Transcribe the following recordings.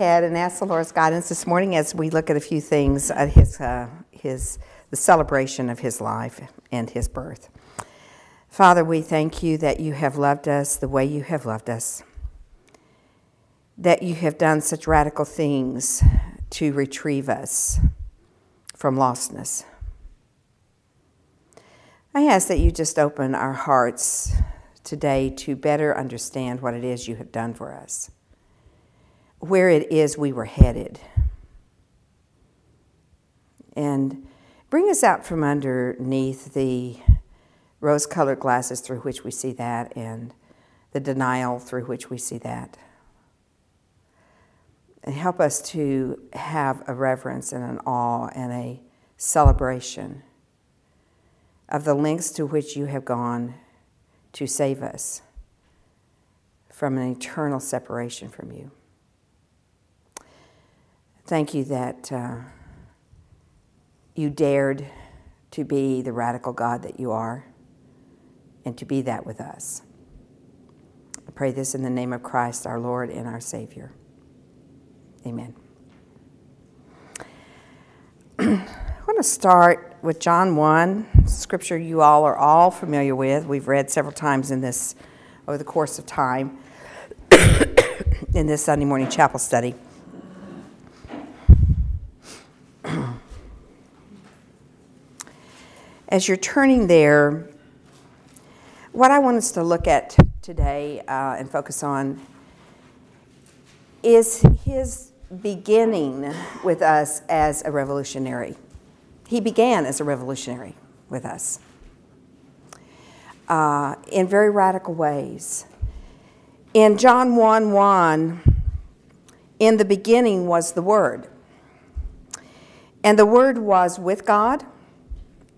ahead and ask the Lord's guidance this morning as we look at a few things at his, uh, his, the celebration of his life and his birth. Father, we thank you that you have loved us the way you have loved us, that you have done such radical things to retrieve us from lostness. I ask that you just open our hearts today to better understand what it is you have done for us where it is we were headed. And bring us out from underneath the rose colored glasses through which we see that and the denial through which we see that. And help us to have a reverence and an awe and a celebration of the lengths to which you have gone to save us from an eternal separation from you. Thank you that uh, you dared to be the radical God that you are and to be that with us. I pray this in the name of Christ, our Lord and our Savior. Amen. I want to start with John 1, scripture you all are all familiar with. We've read several times in this over the course of time in this Sunday morning chapel study. As you're turning there, what I want us to look at today uh, and focus on is his beginning with us as a revolutionary. He began as a revolutionary with us uh, in very radical ways. In John 1 1, in the beginning was the Word, and the Word was with God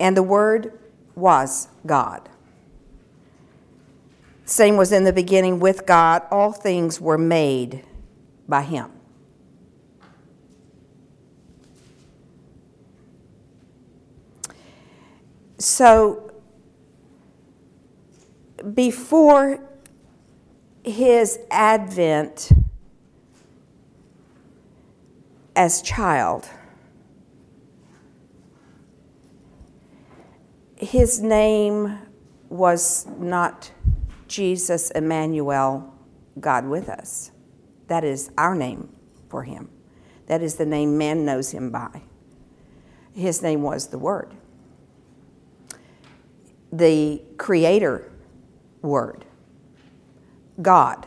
and the Word was God. Same was in the beginning with God. All things were made by Him. So, before his advent as child, his name was not Jesus Emmanuel, God with us. That is our name for him. That is the name man knows him by. His name was the Word, the Creator Word, God.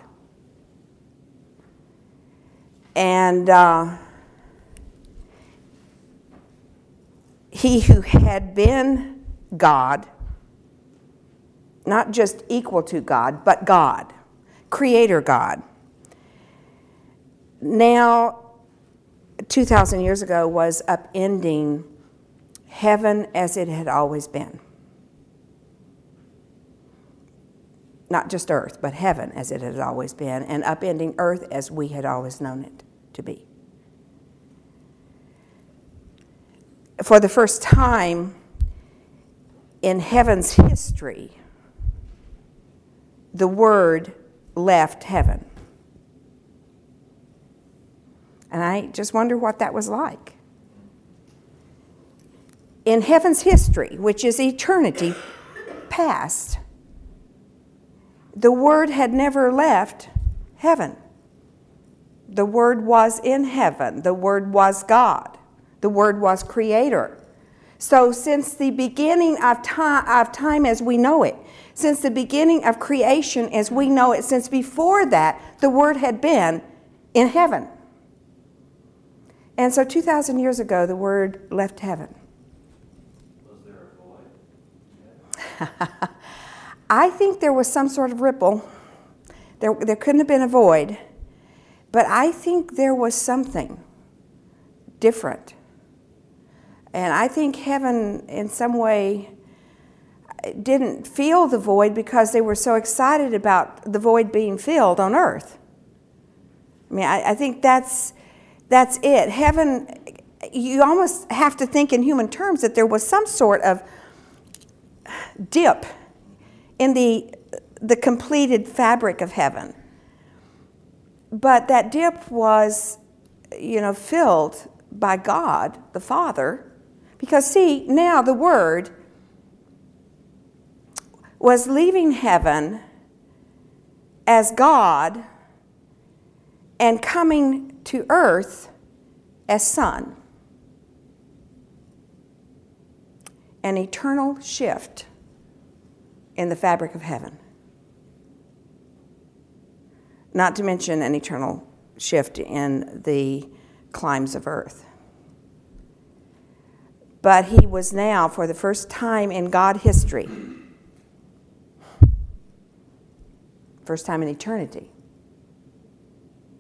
And uh, he who had been God, not just equal to God, but God, Creator God. Now, 2,000 years ago, was upending heaven as it had always been. Not just earth, but heaven as it had always been, and upending earth as we had always known it to be. For the first time, in heaven's history, the Word left heaven. And I just wonder what that was like. In heaven's history, which is eternity past, the Word had never left heaven. The Word was in heaven. The Word was God. The Word was Creator. So, since the beginning of time, of time as we know it, since the beginning of creation as we know it, since before that, the Word had been in heaven. And so, 2,000 years ago, the Word left heaven. Was there a void? I think there was some sort of ripple. There, there couldn't have been a void, but I think there was something different and I think heaven, in some way, didn't feel the void because they were so excited about the void being filled on earth. I mean, I, I think that's, that's it. Heaven, you almost have to think in human terms that there was some sort of dip in the, the completed fabric of heaven. But that dip was you know, filled by God the Father. Because, see, now the Word was leaving heaven as God and coming to earth as Son. An eternal shift in the fabric of heaven. Not to mention an eternal shift in the climes of earth. But he was now, for the first time in God history, first time in eternity,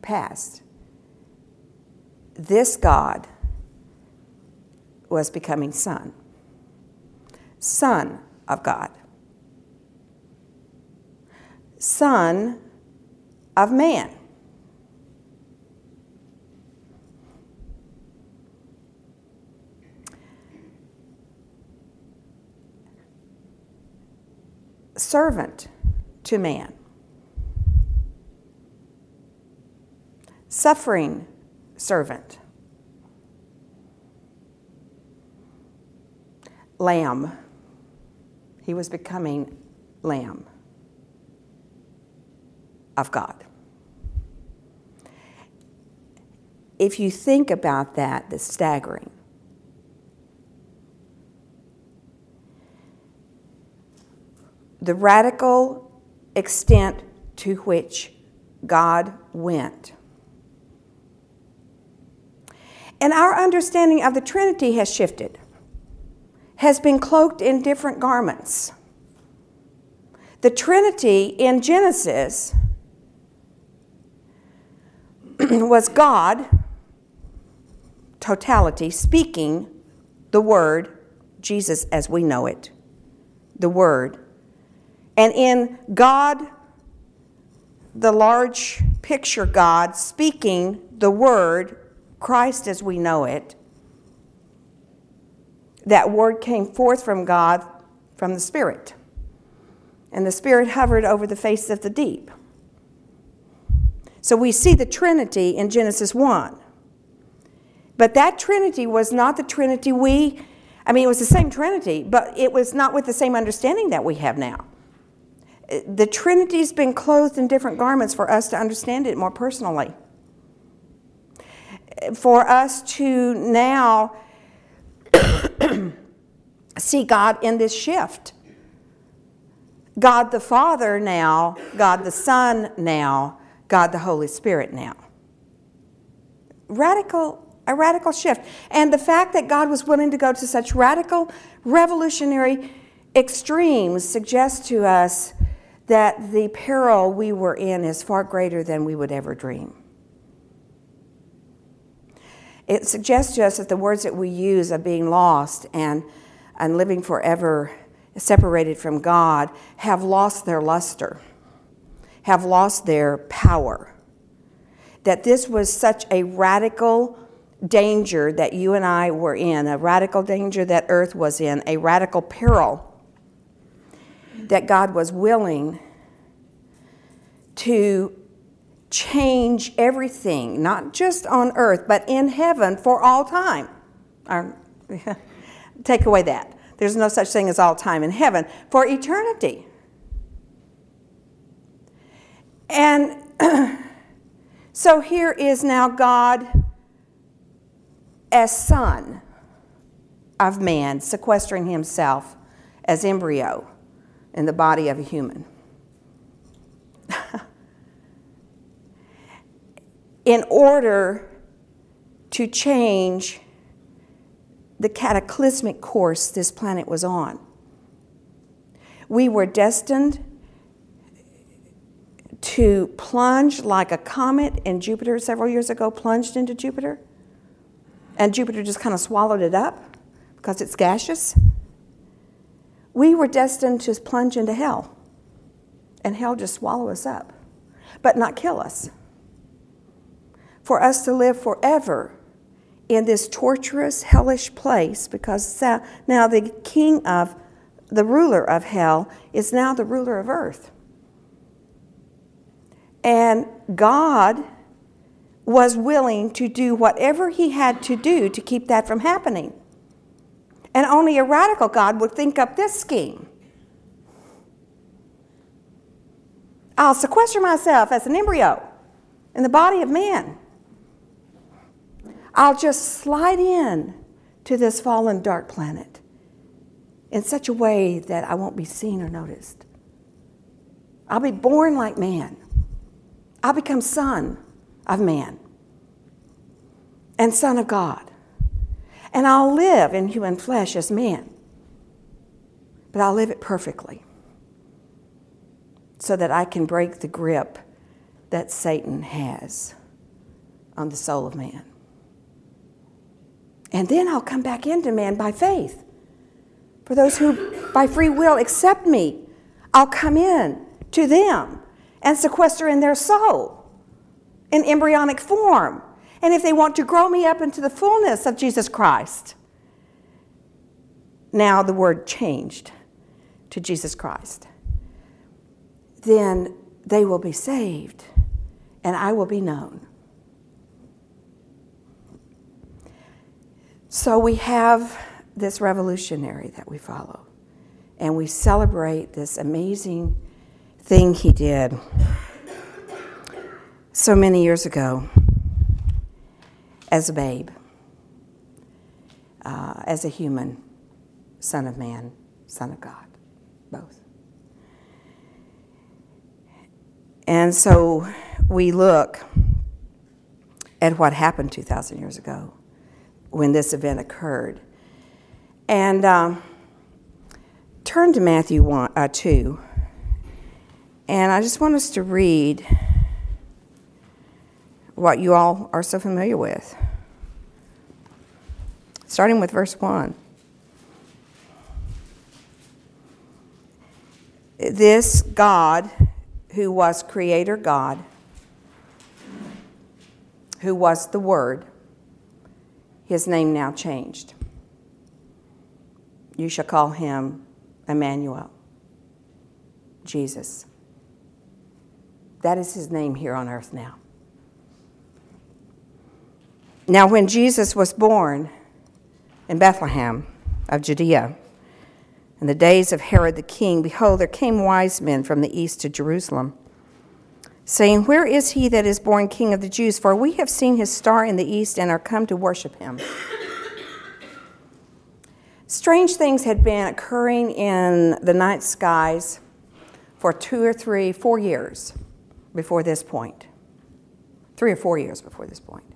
past, this God was becoming Son, Son of God, Son of man. Servant to man. Suffering servant. Lamb. He was becoming lamb of God. If you think about that, that's staggering. The radical extent to which God went. And our understanding of the Trinity has shifted, has been cloaked in different garments. The Trinity in Genesis was God, totality, speaking the Word, Jesus as we know it, the Word. And in God, the large picture God, speaking the Word, Christ as we know it, that Word came forth from God from the Spirit. And the Spirit hovered over the face of the deep. So we see the Trinity in Genesis 1. But that Trinity was not the Trinity we, I mean, it was the same Trinity, but it was not with the same understanding that we have now. The Trinity's been clothed in different garments for us to understand it more personally. For us to now see God in this shift. God the Father now, God the Son now, God the Holy Spirit now. Radical, a radical shift. And the fact that God was willing to go to such radical, revolutionary extremes suggests to us that the peril we were in is far greater than we would ever dream. It suggests to us that the words that we use of being lost and, and living forever separated from God have lost their luster have lost their power. That this was such a radical danger that you and I were in, a radical danger that earth was in, a radical peril that God was willing to change everything, not just on earth, but in heaven for all time. take away that. There's no such thing as all time in heaven, for eternity. And so here is now God as son of man, sequestering himself as embryo in the body of a human. in order to change the cataclysmic course this planet was on. We were destined to plunge like a comet in Jupiter several years ago plunged into Jupiter, and Jupiter just kind of swallowed it up because it's gaseous. We were destined to plunge into hell, and hell just swallow us up, but not kill us. For us to live forever in this torturous, hellish place, because now the king of the ruler of hell is now the ruler of earth. And God was willing to do whatever he had to do to keep that from happening. And only a radical God would think up this scheme. I'll sequester myself as an embryo in the body of man. I'll just slide in to this fallen dark planet in such a way that I won't be seen or noticed. I'll be born like man. I'll become son of man and son of God. And I'll live in human flesh as man. But I'll live it perfectly so that I can break the grip that Satan has on the soul of man. And then I'll come back into man by faith. For those who by free will accept me, I'll come in to them and sequester in their soul in embryonic form. And if they want to grow me up into the fullness of Jesus Christ, now the word changed to Jesus Christ, then they will be saved and I will be known. So we have this revolutionary that we follow, and we celebrate this amazing thing he did so many years ago as a babe, uh, as a human, son of man, son of God, both. And so we look at what happened 2,000 years ago when this event occurred. And um, turn to Matthew 1, uh, 2. And I just want us to read what you all are so familiar with. Starting with verse 1. This God, who was Creator God, who was the Word, his name now changed. You shall call him Emmanuel, Jesus. That is his name here on earth now. Now, when Jesus was born in Bethlehem of Judea, in the days of Herod the king, behold, there came wise men from the east to Jerusalem, saying, Where is he that is born king of the Jews? For we have seen his star in the east and are come to worship him. Strange things had been occurring in the night skies for two or three, four years before this point. Three or four years before this point.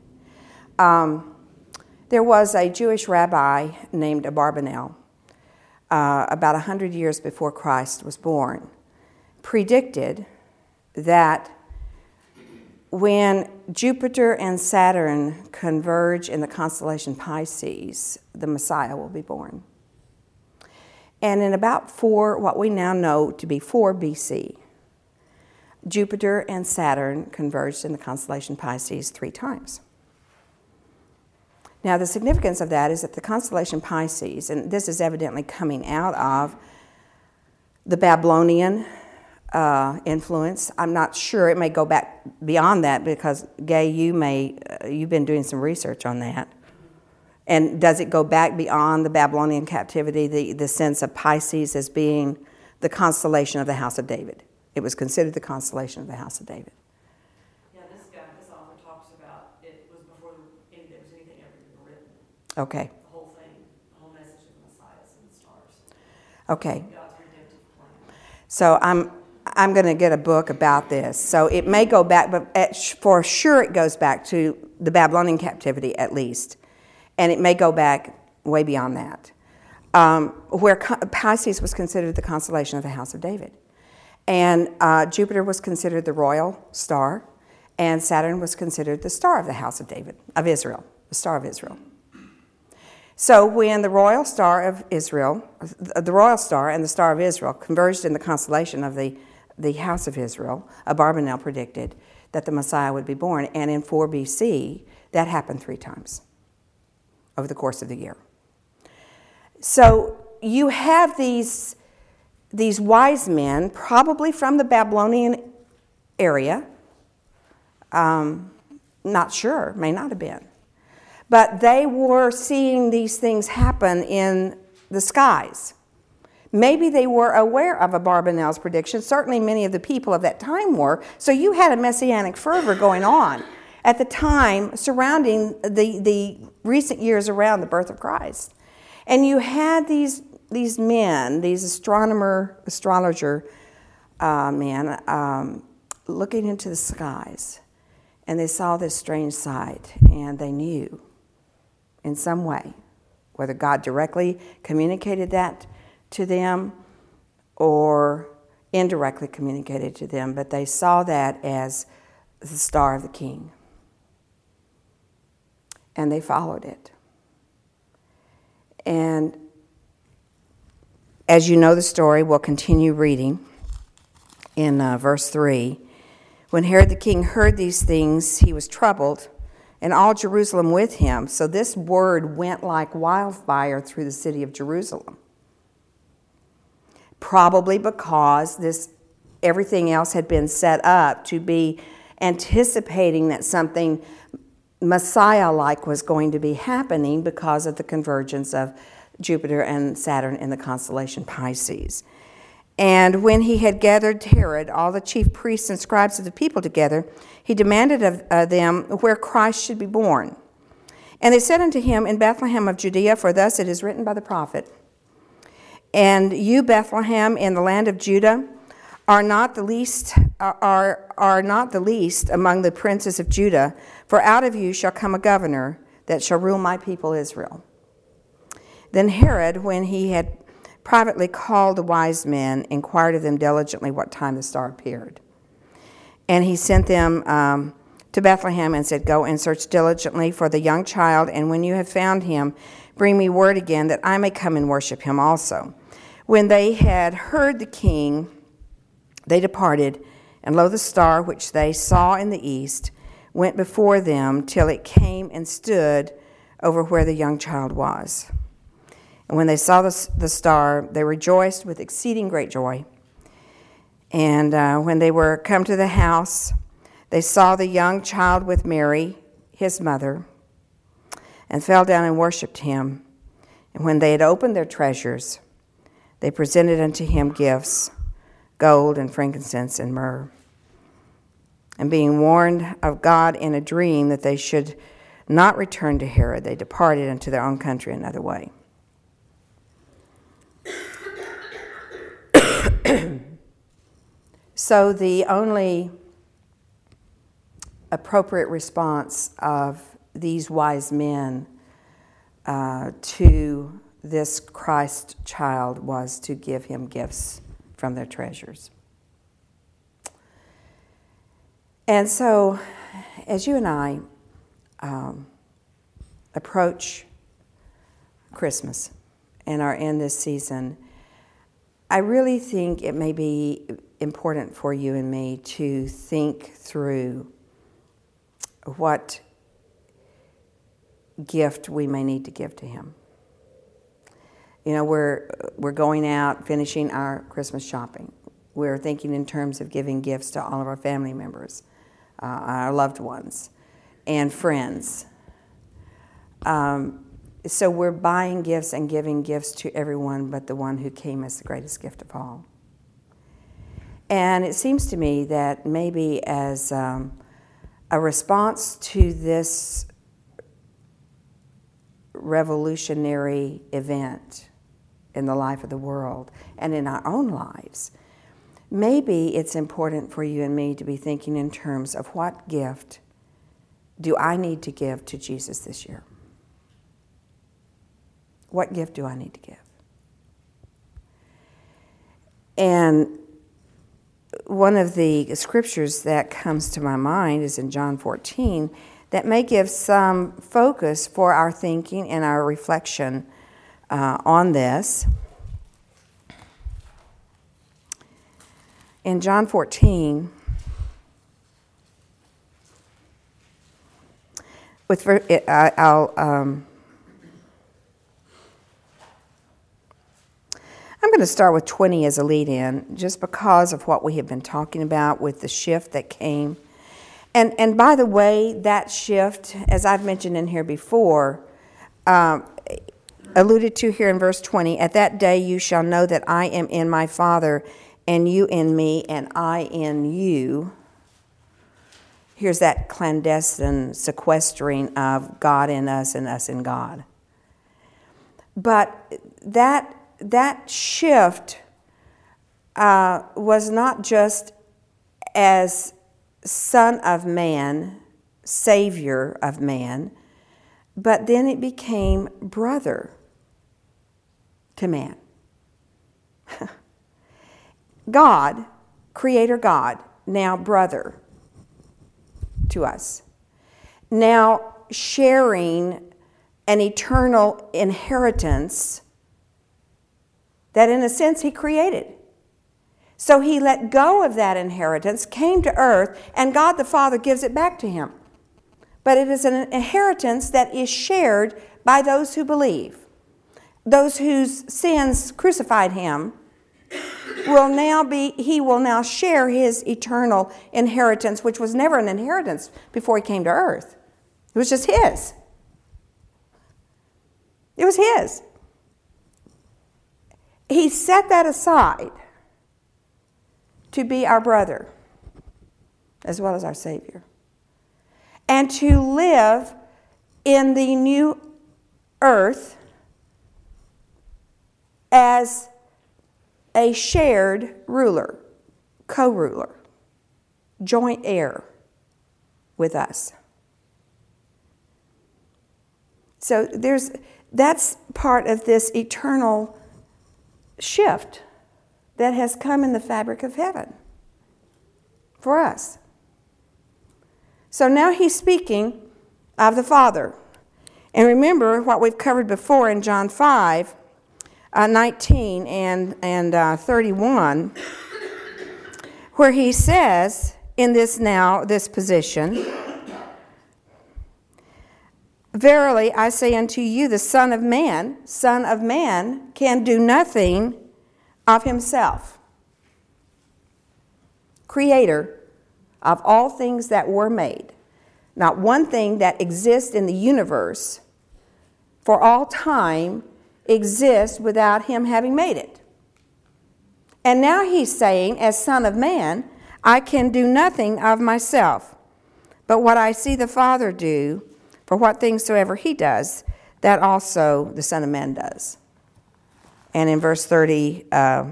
Um, there was a Jewish rabbi named Abarbanel, uh, about 100 years before Christ was born, predicted that when Jupiter and Saturn converge in the constellation Pisces, the Messiah will be born. And in about 4, what we now know to be 4 BC, Jupiter and Saturn converged in the constellation Pisces three times. Now, the significance of that is that the constellation Pisces, and this is evidently coming out of the Babylonian uh, influence. I'm not sure. It may go back beyond that because, Gay, you may uh, you've been doing some research on that. And does it go back beyond the Babylonian captivity, the, the sense of Pisces as being the constellation of the house of David? It was considered the constellation of the house of David. Okay. The whole thing, the whole message of the Messiah and the stars. Okay. God's redemptive plan. So I'm I'm going to get a book about this. So it may go back, but at, for sure it goes back to the Babylonian captivity at least, and it may go back way beyond that, um, where Pisces was considered the constellation of the House of David, and uh, Jupiter was considered the royal star, and Saturn was considered the star of the House of David of Israel, the star of Israel. So when the royal star of Israel, the royal star and the star of Israel converged in the constellation of the, the house of Israel, Abarbanel predicted that the Messiah would be born. And in 4 BC, that happened three times over the course of the year. So you have these, these wise men, probably from the Babylonian area, um, Not sure, may not have been. But they were seeing these things happen in the skies. Maybe they were aware of Abarbanel's prediction. Certainly, many of the people of that time were. So you had a messianic fervor going on at the time surrounding the, the recent years around the birth of Christ. And you had these, these men, these astronomer, astrologer uh, men, um, looking into the skies. And they saw this strange sight, and they knew in some way, whether God directly communicated that to them or indirectly communicated to them, but they saw that as the star of the king. And they followed it. And as you know the story, we'll continue reading in uh, verse 3. When Herod the king heard these things, he was troubled, and all Jerusalem with him. So this word went like wildfire through the city of Jerusalem probably because this everything else had been set up to be anticipating that something Messiah like was going to be happening because of the convergence of Jupiter and Saturn in the constellation Pisces. And when he had gathered Herod, all the chief priests and scribes of the people together, he demanded of uh, them where Christ should be born. And they said unto him, In Bethlehem of Judea, for thus it is written by the prophet. And you, Bethlehem, in the land of Judah, are not the least are, are not the least among the princes of Judah, for out of you shall come a governor that shall rule my people Israel. Then Herod, when he had privately called the wise men, inquired of them diligently what time the star appeared. And he sent them um, to Bethlehem and said, Go and search diligently for the young child, and when you have found him, bring me word again that I may come and worship him also. When they had heard the king, they departed, and lo, the star which they saw in the east went before them till it came and stood over where the young child was. And when they saw the, the star, they rejoiced with exceeding great joy. And uh, when they were come to the house, they saw the young child with Mary, his mother, and fell down and worshipped him. And when they had opened their treasures, they presented unto him gifts gold and frankincense and myrrh. And being warned of God in a dream that they should not return to Herod, they departed into their own country another way. So the only appropriate response of these wise men uh, to this Christ child was to give him gifts from their treasures. And so, as you and I um, approach Christmas and are in this season, I really think it may be important for you and me to think through what gift we may need to give to Him. You know, we're, we're going out, finishing our Christmas shopping. We're thinking in terms of giving gifts to all of our family members, uh, our loved ones, and friends. Um, so we're buying gifts and giving gifts to everyone but the one who came as the greatest gift of all. And it seems to me that maybe as um, a response to this revolutionary event in the life of the world and in our own lives, maybe it's important for you and me to be thinking in terms of what gift do I need to give to Jesus this year? What gift do I need to give? And one of the scriptures that comes to my mind is in John 14 that may give some focus for our thinking and our reflection uh, on this. In John 14, with I'll um, I'm going to start with 20 as a lead in, just because of what we have been talking about with the shift that came And, and by the way, that shift, as I've mentioned in here before, um, alluded to here in verse 20 At that day you shall know that I am in my Father, and you in me, and I in you. Here's that clandestine sequestering of God in us and us in God. But that, that shift uh, was not just as Son of Man, Savior of man, but then it became brother to man. God, Creator God, now brother to us. Now sharing an eternal inheritance that, in a sense, He created. So he let go of that inheritance, came to earth, and God the Father gives it back to him. But it is an inheritance that is shared by those who believe. Those whose sins crucified him will now be, he will now share his eternal inheritance, which was never an inheritance before he came to earth. It was just his. It was his. He set that aside to be our brother as well as our Savior. And to live in the new earth as a shared ruler, co ruler, joint heir with us. So there's that's part of this eternal shift that has come in the fabric of heaven for us. So now he's speaking of the Father. And remember what we've covered before in John 5 uh, 19 and, and uh, 31, where he says, in this now, this position, Verily I say unto you, the Son of Man, Son of Man, can do nothing of himself, creator of all things that were made. Not one thing that exists in the universe for all time exists without him having made it. And now he's saying, as Son of Man, I can do nothing of myself, but what I see the Father do, for what things soever he does, that also the Son of Man does. And in verse 30, uh,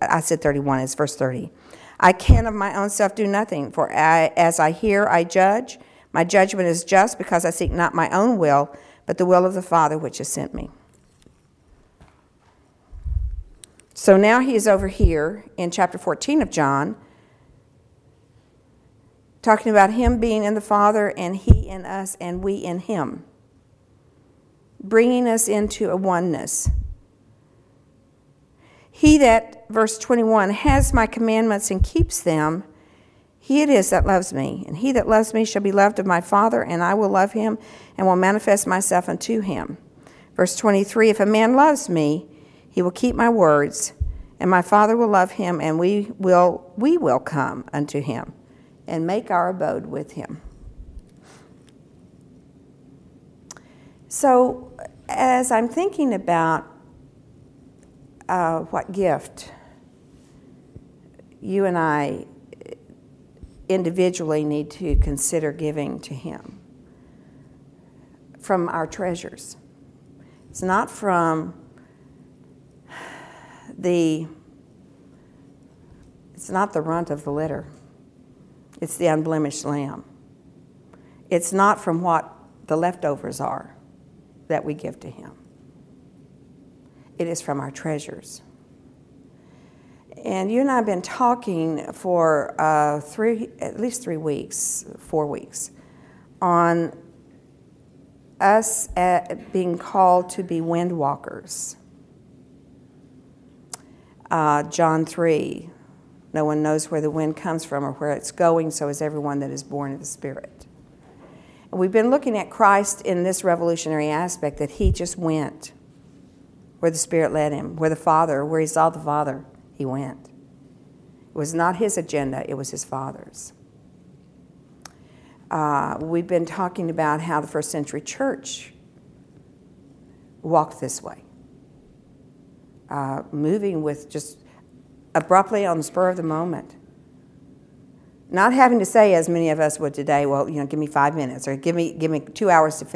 I said 31, it's verse 30. I can of my own self do nothing, for I, as I hear, I judge. My judgment is just because I seek not my own will, but the will of the Father which has sent me. So now he is over here in chapter 14 of John, talking about him being in the Father and he in us and we in him, bringing us into a oneness. He that, verse 21, has my commandments and keeps them, he it is that loves me. And he that loves me shall be loved of my Father, and I will love him and will manifest myself unto him. Verse 23 If a man loves me, he will keep my words, and my Father will love him, and we will, we will come unto him and make our abode with him. So, as I'm thinking about uh, what gift you and I individually need to consider giving to Him from our treasures. It's not from the it's not the runt of the litter. It's the unblemished lamb. It's not from what the leftovers are that we give to him. It is from our treasures. And you and I have been talking for uh, three, at least three weeks, four weeks, on us being called to be wind walkers. Uh, John 3 No one knows where the wind comes from or where it's going, so is everyone that is born of the Spirit. And we've been looking at Christ in this revolutionary aspect that he just went where the Spirit led him, where the Father, where he saw the Father, he went. It was not his agenda, it was his Father's. Uh, we've been talking about how the first century church walked this way, uh, moving with just abruptly on the spur of the moment. Not having to say, as many of us would today, well, you know, give me five minutes or give me, give me two hours to